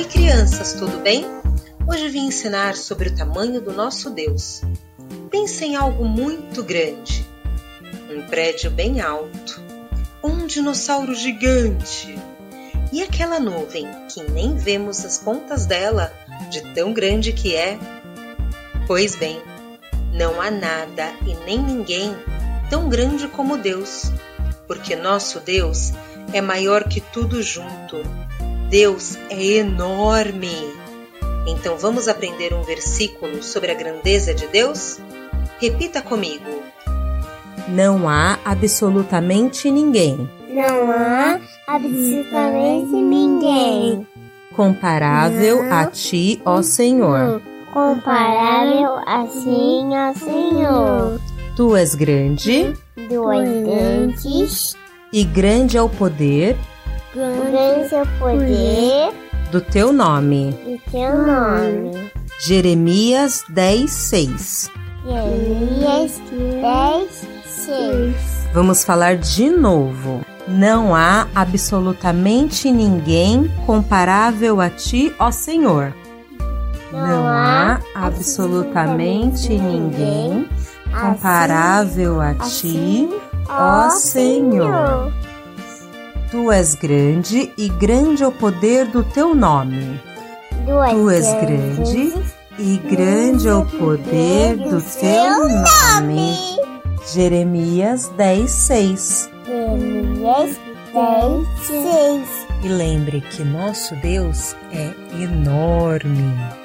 crianças, tudo bem? Hoje vim ensinar sobre o tamanho do nosso Deus. Pense em algo muito grande, um prédio bem alto, um dinossauro gigante e aquela nuvem que nem vemos as pontas dela de tão grande que é. Pois bem, não há nada e nem ninguém tão grande como Deus, porque nosso Deus é maior que tudo junto. Deus é enorme. Então vamos aprender um versículo sobre a grandeza de Deus? Repita comigo. Não há absolutamente ninguém. Não há absolutamente ninguém. Comparável Não. a ti, ó Senhor. Comparável assim, ó Senhor. Tu és grande. Tu és grande. E grande é o poder é o poder do teu nome. Do teu nome. Jeremias 10, 6. Jeremias 10, 6. Vamos falar de novo. Não há absolutamente ninguém comparável a ti, ó Senhor. Não há absolutamente ninguém comparável a ti, ó Senhor. Tu és grande e grande é o poder do teu nome. Tu és grande e grande é o poder do teu nome. Jeremias 10, 6. Jeremias 10, 6. E lembre que nosso Deus é enorme.